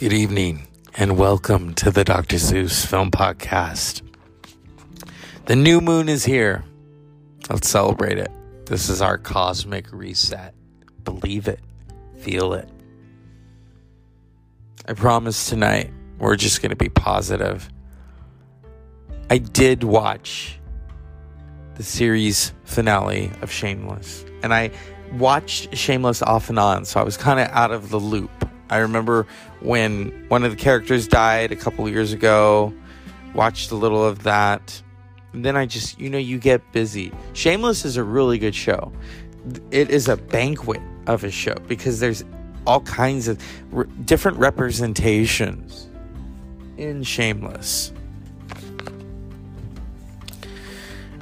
Good evening and welcome to the Dr. Zeus Film Podcast. The new moon is here. Let's celebrate it. This is our cosmic reset. Believe it, feel it. I promise tonight we're just going to be positive. I did watch the series finale of Shameless, and I watched Shameless off and on, so I was kind of out of the loop. I remember when one of the characters died a couple years ago, watched a little of that. And then I just, you know, you get busy. Shameless is a really good show. It is a banquet of a show because there's all kinds of re- different representations in Shameless.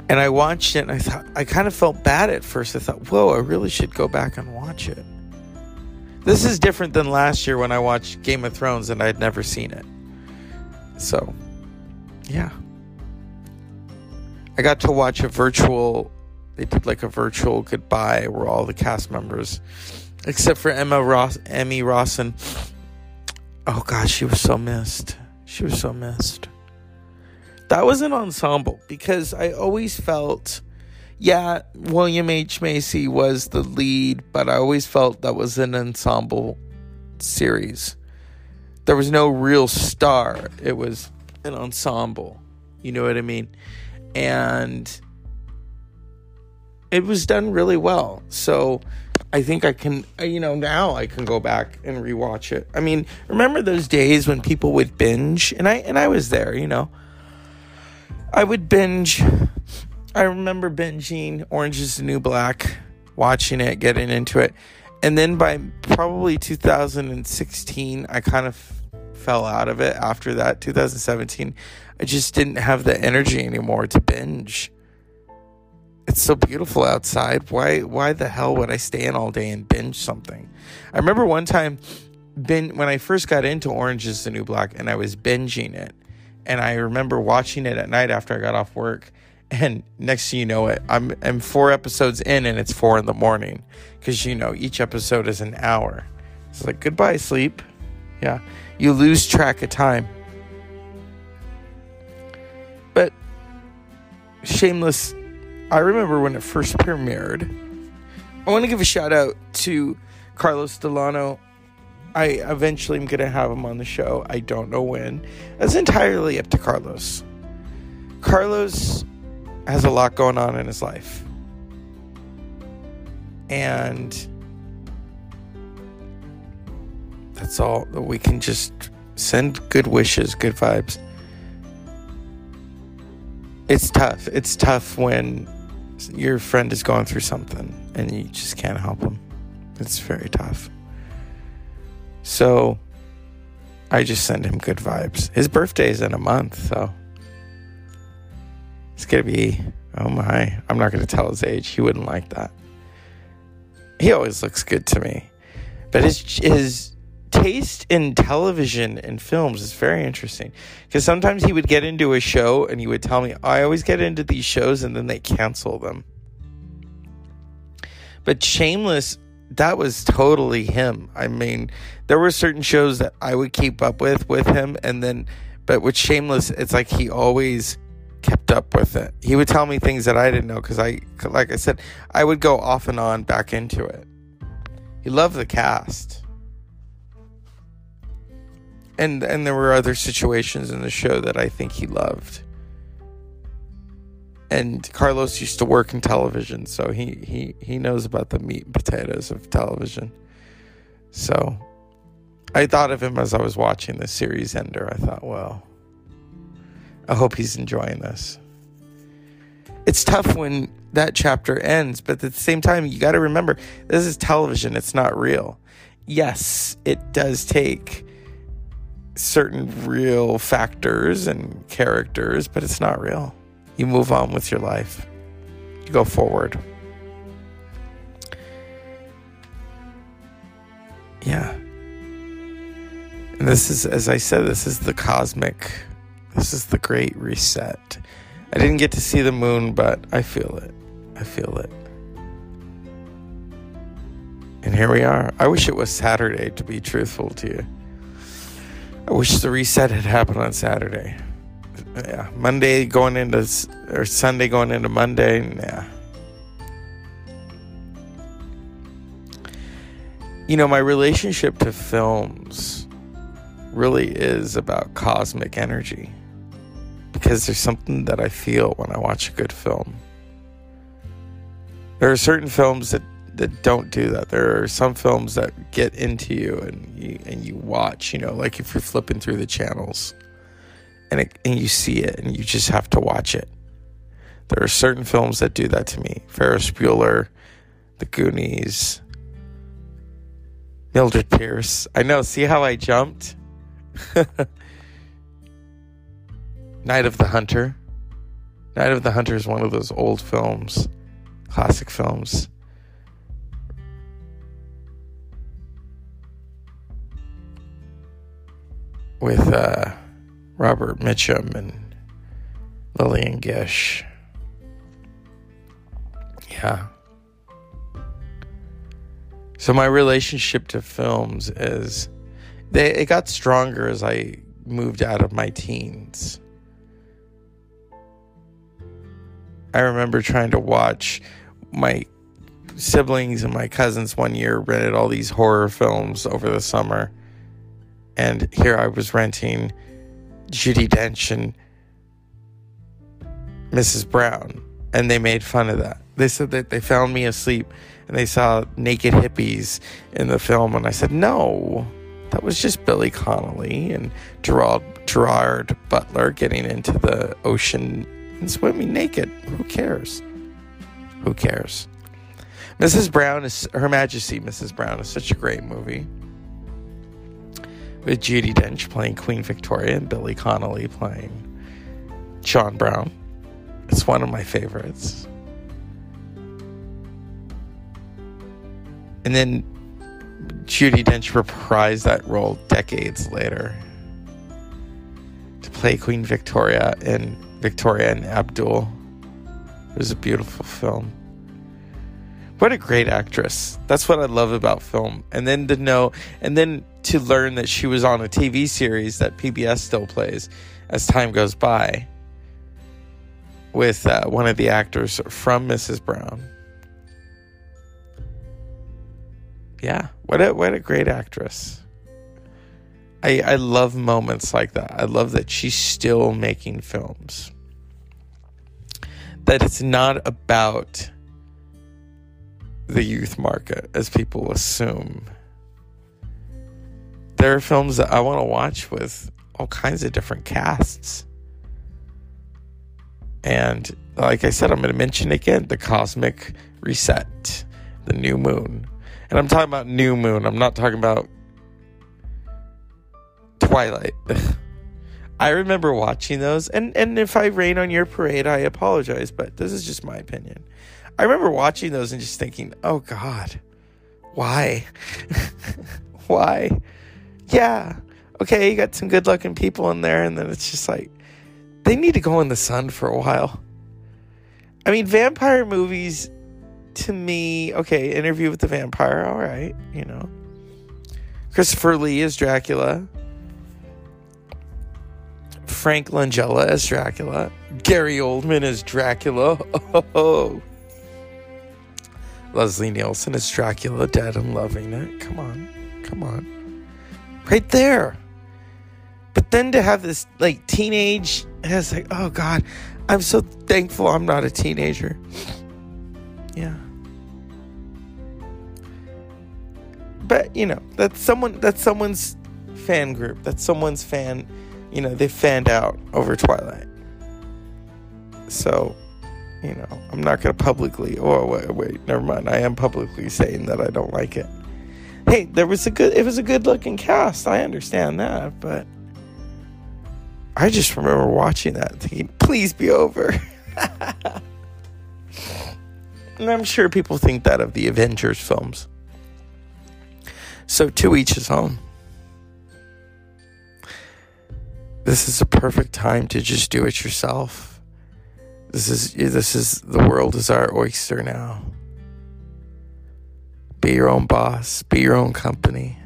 And I watched it and I thought, I kind of felt bad at first. I thought, whoa, I really should go back and watch it. This is different than last year when I watched Game of Thrones and I'd never seen it. So, yeah. I got to watch a virtual, they did like a virtual goodbye where all the cast members, except for Emma Ross, Emmy Rossum. Oh gosh, she was so missed. She was so missed. That was an ensemble because I always felt yeah, William H. Macy was the lead, but I always felt that was an ensemble series. There was no real star, it was an ensemble. You know what I mean? And it was done really well. So I think I can, uh, you know, now I can go back and rewatch it. I mean, remember those days when people would binge, and I and I was there. You know, I would binge I remember binging Orange is the New Black, watching it, getting into it. And then by probably 2016, I kind of fell out of it after that. 2017, I just didn't have the energy anymore to binge. It's so beautiful outside. Why why the hell would I stay in all day and binge something? I remember one time when I first got into Orange is the New Black and I was binging it. And I remember watching it at night after I got off work and next thing you know it I'm I'm four episodes in and it's four in the morning because you know each episode is an hour. It's like goodbye sleep. Yeah, you lose track of time. But Shameless, I remember when it first premiered. I want to give a shout out to Carlos Delano. I eventually am going to have him on the show. I don't know when. That's entirely up to Carlos. Carlos has a lot going on in his life. And that's all we can just send good wishes, good vibes. It's tough. It's tough when your friend is going through something and you just can't help them. It's very tough. So I just send him good vibes. His birthday is in a month, so it's gonna be, oh my, I'm not gonna tell his age. He wouldn't like that. He always looks good to me. But his, his taste in television and films is very interesting. Because sometimes he would get into a show and he would tell me, I always get into these shows and then they cancel them. But Shameless, that was totally him. I mean, there were certain shows that I would keep up with with him, and then, but with Shameless, it's like he always kept up with it. He would tell me things that I didn't know because I, like I said, I would go off and on back into it. He loved the cast. And and there were other situations in the show that I think he loved. And Carlos used to work in television, so he he he knows about the meat and potatoes of television. So I thought of him as I was watching the series ender. I thought, well, I hope he's enjoying this. It's tough when that chapter ends, but at the same time, you got to remember this is television, it's not real. Yes, it does take certain real factors and characters, but it's not real. You move on with your life, you go forward. Yeah. And this is, as I said, this is the cosmic this is the great reset. I didn't get to see the moon, but I feel it. I feel it. And here we are. I wish it was Saturday, to be truthful to you. I wish the reset had happened on Saturday. Yeah, Monday going into or Sunday going into Monday. Yeah. You know, my relationship to films really is about cosmic energy because there's something that I feel when I watch a good film. There are certain films that that don't do that. There are some films that get into you and you and you watch, you know, like if you're flipping through the channels and it, and you see it and you just have to watch it. There are certain films that do that to me. Ferris Bueller, The Goonies, Mildred Pierce. I know, see how I jumped? Night of the Hunter. Night of the Hunter is one of those old films, classic films with uh, Robert Mitchum and Lillian Gish. Yeah. So my relationship to films is they it got stronger as I moved out of my teens. I remember trying to watch my siblings and my cousins one year rented all these horror films over the summer and here I was renting Judi Dench and Mrs. Brown, and they made fun of that. They said that they found me asleep and they saw naked hippies in the film, and I said, no, that was just Billy Connolly and Gerard, Gerard Butler getting into the ocean and swimming naked. Who cares? Who cares? Mrs. Brown is Her Majesty Mrs. Brown is such a great movie with Judi Dench playing Queen Victoria and Billy Connolly playing John Brown. It's one of my favorites. And then Judi Dench reprised that role decades later to play Queen Victoria in Victoria and Abdul. It was a beautiful film. What a great actress. That's what I love about film. And then to know, and then to learn that she was on a TV series that PBS still plays as time goes by with uh, one of the actors from Mrs. Brown. Yeah, what a what a great actress. I I love moments like that. I love that she's still making films. That it's not about the youth market as people assume. There are films that I want to watch with all kinds of different casts. And like I said, I'm going to mention again the cosmic reset, the new moon. And I'm talking about new moon. I'm not talking about Twilight. I remember watching those, and, and if I rain on your parade, I apologize, but this is just my opinion. I remember watching those and just thinking, oh God, why? why? Yeah, okay, you got some good looking people in there, and then it's just like, they need to go in the sun for a while. I mean, vampire movies, to me, okay, Interview with the Vampire, all right, you know. Christopher Lee is Dracula. Frank Langella as Dracula. Gary Oldman as Dracula. Oh, Leslie Nielsen as Dracula, dead and loving it. Come on. Come on. Right there. But then to have this like teenage, it's like, oh God, I'm so thankful I'm not a teenager. Yeah. But you know, that's someone that's someone's fan group. That's someone's fan, you know, they fanned out over Twilight. So you know, I'm not going to publicly, oh, wait, wait, never mind. I am publicly saying that I don't like it. Hey, there was a good, it was a good looking cast. I understand that, but I just remember watching that thinking, please be over. and I'm sure people think that of the Avengers films. So to each his own. This is a perfect time to just do it yourself this is this is the world is our oyster now. Be your own boss, be your own company.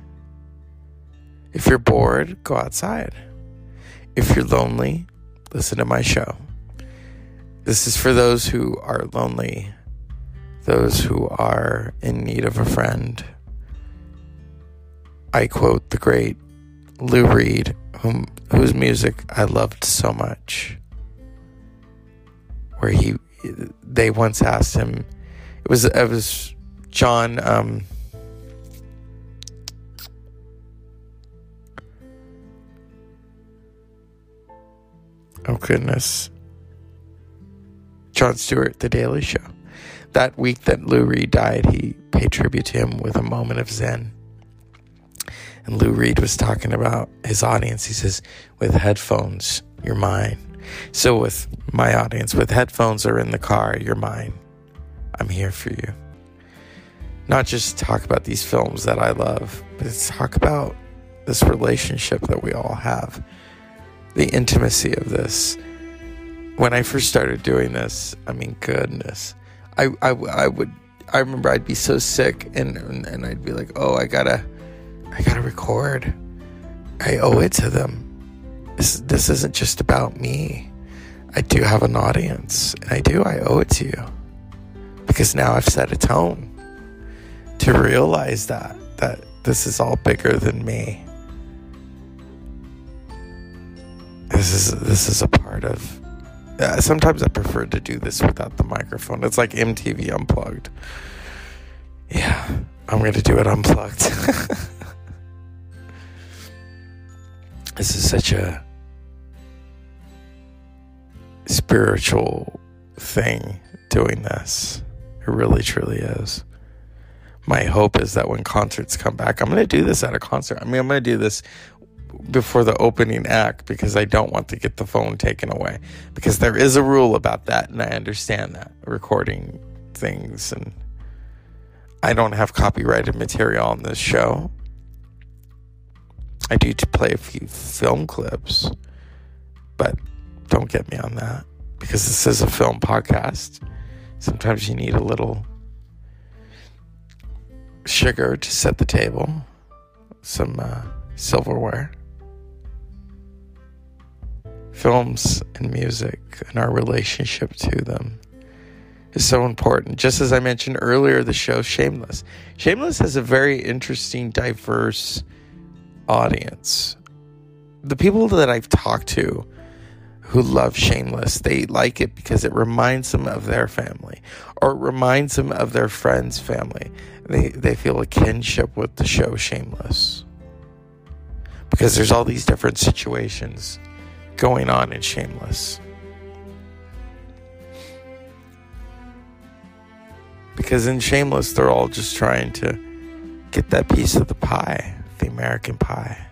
If you're bored, go outside. If you're lonely, listen to my show. This is for those who are lonely, those who are in need of a friend. I quote the great Lou Reed, whom, whose music I loved so much. Where he, they once asked him, it was it was Jon. Um, oh goodness, Jon Stewart, The Daily Show. That week that Lou Reed died, he paid tribute to him with a moment of Zen. And Lou Reed was talking about his audience. He says, with headphones, you're mine. So, with my audience, with headphones or in the car, you're mine. I'm here for you. Not just talk about these films that I love, but talk about this relationship that we all have, the intimacy of this. When I first started doing this, I mean, goodness, I, I, I would, I remember I'd be so sick and, and I'd be like, oh, I gotta, I gotta record. I owe it to them. This, this isn't just about me. I do have an audience, and I do, I owe it to you because now I've set a tone to realize that that this is all bigger than me. This is this is a part of. Uh, sometimes I prefer to do this without the microphone. It's like MTV unplugged. Yeah, I'm going to do it unplugged. this is such a spiritual thing doing this. It really, truly is. My hope is that when concerts come back, I'm going to do this at a concert. I mean, I'm going to do this before the opening act because I don't want to get the phone taken away. Because there is a rule about that, and I understand that recording things, and I don't have copyrighted material on this show. I do to play a few film clips, but don't get me on that because this is a film podcast Sometimes you need a little sugar to set the table, some uh, silverware. Films and music and our relationship to them is so important. Just as I mentioned earlier, the show Shameless. Shameless has a very interesting, diverse audience. The people that I've talked to who love Shameless. They like it because it reminds them of their family or it reminds them of their friend's family. They, they feel a kinship with the show Shameless because there's all these different situations going on in Shameless. Because in Shameless, they're all just trying to get that piece of the pie, the American pie.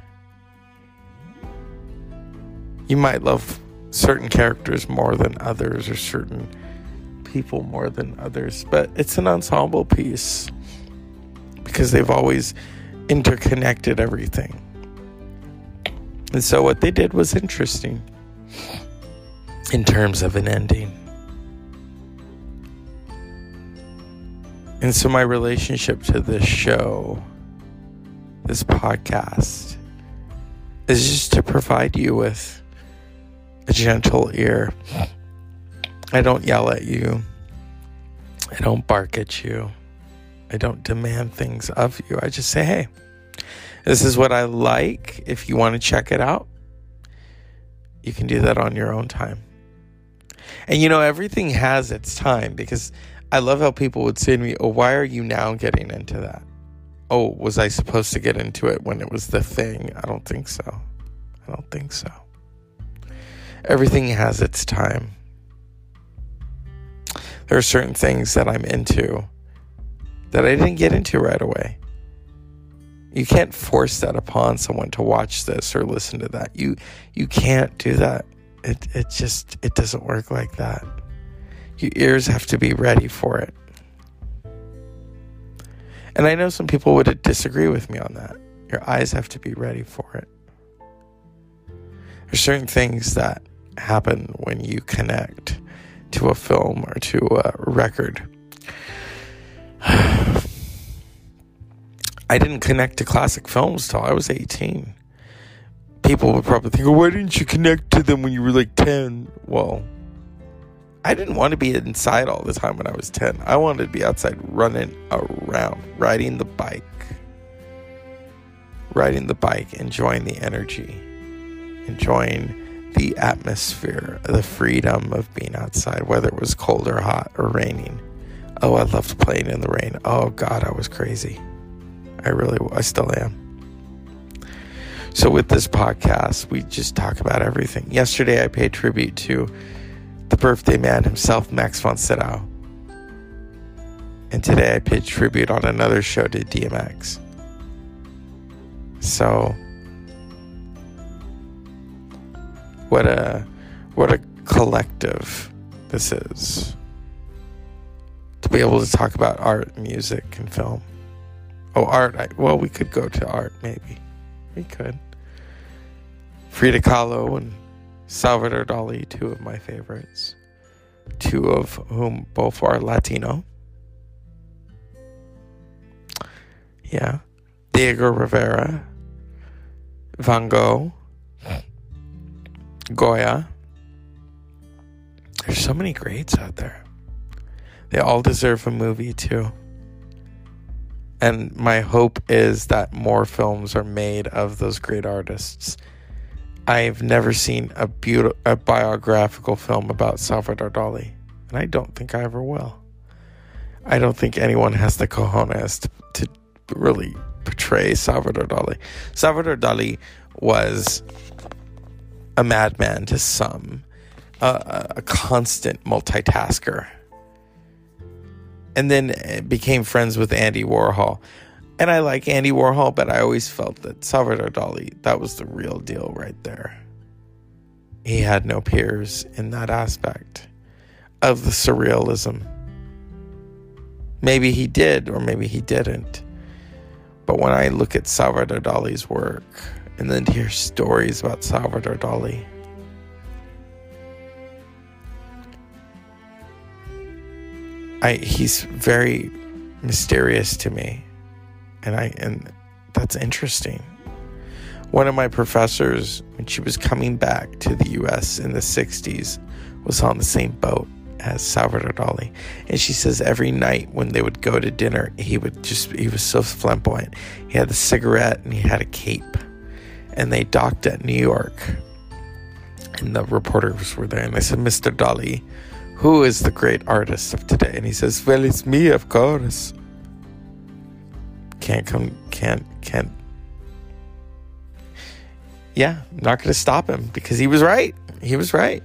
You might love certain characters more than others or certain people more than others, but it's an ensemble piece because they've always interconnected everything. And so what they did was interesting in terms of an ending. And so my relationship to this show, this podcast, is just to provide you with a gentle ear. I don't yell at you. I don't bark at you. I don't demand things of you. I just say, hey, this is what I like. If you want to check it out, you can do that on your own time. And you know, everything has its time because I love how people would say to me, Oh, why are you now getting into that? Oh, was I supposed to get into it when it was the thing? I don't think so. I don't think so everything has its time. There are certain things that I'm into that I didn't get into right away. You can't force that upon someone to watch this or listen to that. You you can't do that. It it just it doesn't work like that. Your ears have to be ready for it. And I know some people would disagree with me on that. Your eyes have to be ready for it. There's certain things that happen when you connect to a film or to a record. I didn't connect to classic films till I was 18. people would probably think, oh, why didn't you connect to them when you were like 10? Well, I didn't want to be inside all the time when I was 10. I wanted to be outside running around, riding the bike. Riding the bike, enjoying the energy, enjoying the atmosphere, the freedom of being outside, whether it was cold or hot or raining. Oh, I loved playing in the rain. Oh, God, I was crazy. I really, I still am. So, with this podcast, we just talk about everything. Yesterday, I paid tribute to the birthday man himself, Max von Sydow. And today, I paid tribute on another show to DMX. So, what a what a collective this is to be able to talk about art, music, and film. Oh, art. I, well, we could go to art, maybe. We could. Frida Kahlo and Salvador Dali, two of my favorites. Two of whom both are Latino. Yeah. Diego Rivera, Van Gogh, Goya. There's so many greats out there. They all deserve a movie too. And my hope is that more films are made of those great artists. I've never seen a beautiful a biographical film about Salvador Dali, and I don't think I ever will. I don't think anyone has the cojones to, to really portray Salvador Dali. Salvador Dali was a madman to some, uh, a constant multitasker, and then became friends with Andy Warhol. And I like Andy Warhol, but I always felt that Salvador Dali, that was the real deal right there. He had no peers in that aspect of the surrealism. Maybe he did, or maybe he didn't. But when I look at Salvador Dali's work, and then hear stories about Salvador Dali. I he's very mysterious to me. And I and that's interesting. One of my professors when she was coming back to the US in the 60s was on the same boat as Salvador Dali. And she says every night when they would go to dinner, he would just, he was so flamboyant. He had a cigarette and he had a cape and they docked at New York. And the reporters were there, and they said, Mr. Dali, who is the great artist of today? And he says, Well, it's me, of course. Can't come, can't, can't. Yeah, I'm not going to stop him because he was right. He was right.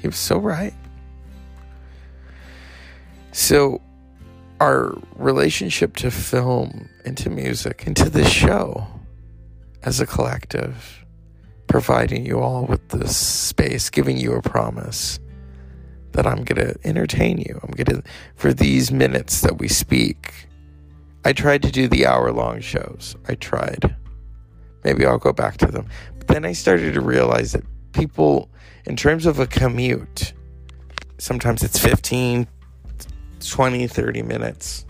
He was so right. So, our relationship to film and to music and to this show as a collective, providing you all with this space, giving you a promise that I'm going to entertain you. I'm going to, for these minutes that we speak, I tried to do the hour long shows. I tried. Maybe I'll go back to them. But then I started to realize that people, in terms of a commute, sometimes it's 15, 20, 30 minutes.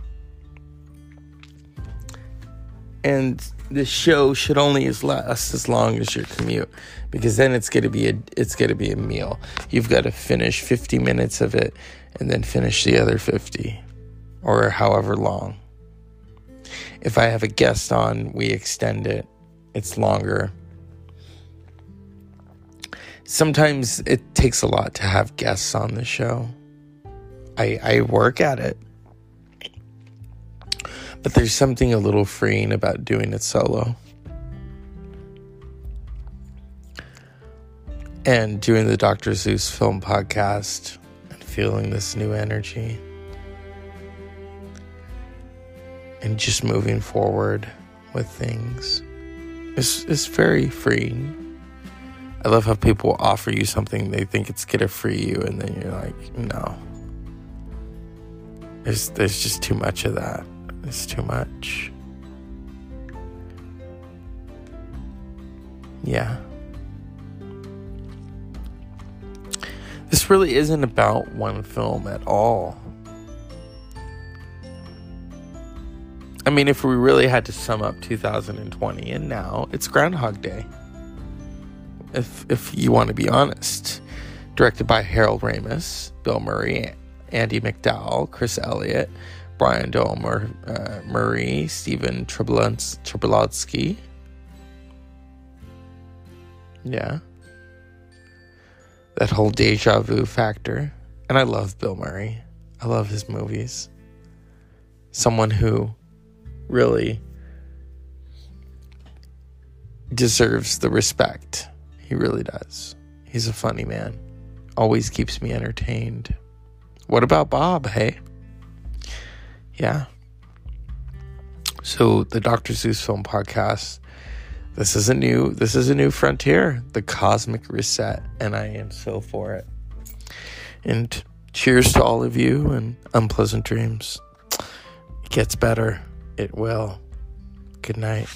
And the show should only last as long as your commute because then it's going to be a it's going to be a meal. You've got to finish 50 minutes of it and then finish the other 50 or however long. If I have a guest on, we extend it. It's longer. Sometimes it takes a lot to have guests on the show. I I work at it. But there's something a little freeing about doing it solo. And doing the Dr. Zeus film podcast and feeling this new energy. And just moving forward with things is is very freeing. I love how people offer you something they think it's gonna free you, and then you're like, no. There's there's just too much of that. It's too much. Yeah. This really isn't about one film at all. Mean, if we really had to sum up 2020 and now, it's Groundhog Day. if if you want to be honest. Directed by Harold Ramis, Bill Murray, Andie MacDowell, Chris Elliott, Brian Domer, uh, Murray, Stephen Tobolowsky. Yeah. That whole deja vu factor. And I love Bill Murray. I love his movies. Someone who really deserves the respect. He really does. He's a funny man. Always keeps me entertained. What about Bob, hey? Yeah. So the Dr. Zeus Film Podcast. This is a new this is a new frontier, the cosmic reset, and I am so for it. And cheers to all of you and unpleasant dreams. It gets better it will. Good night.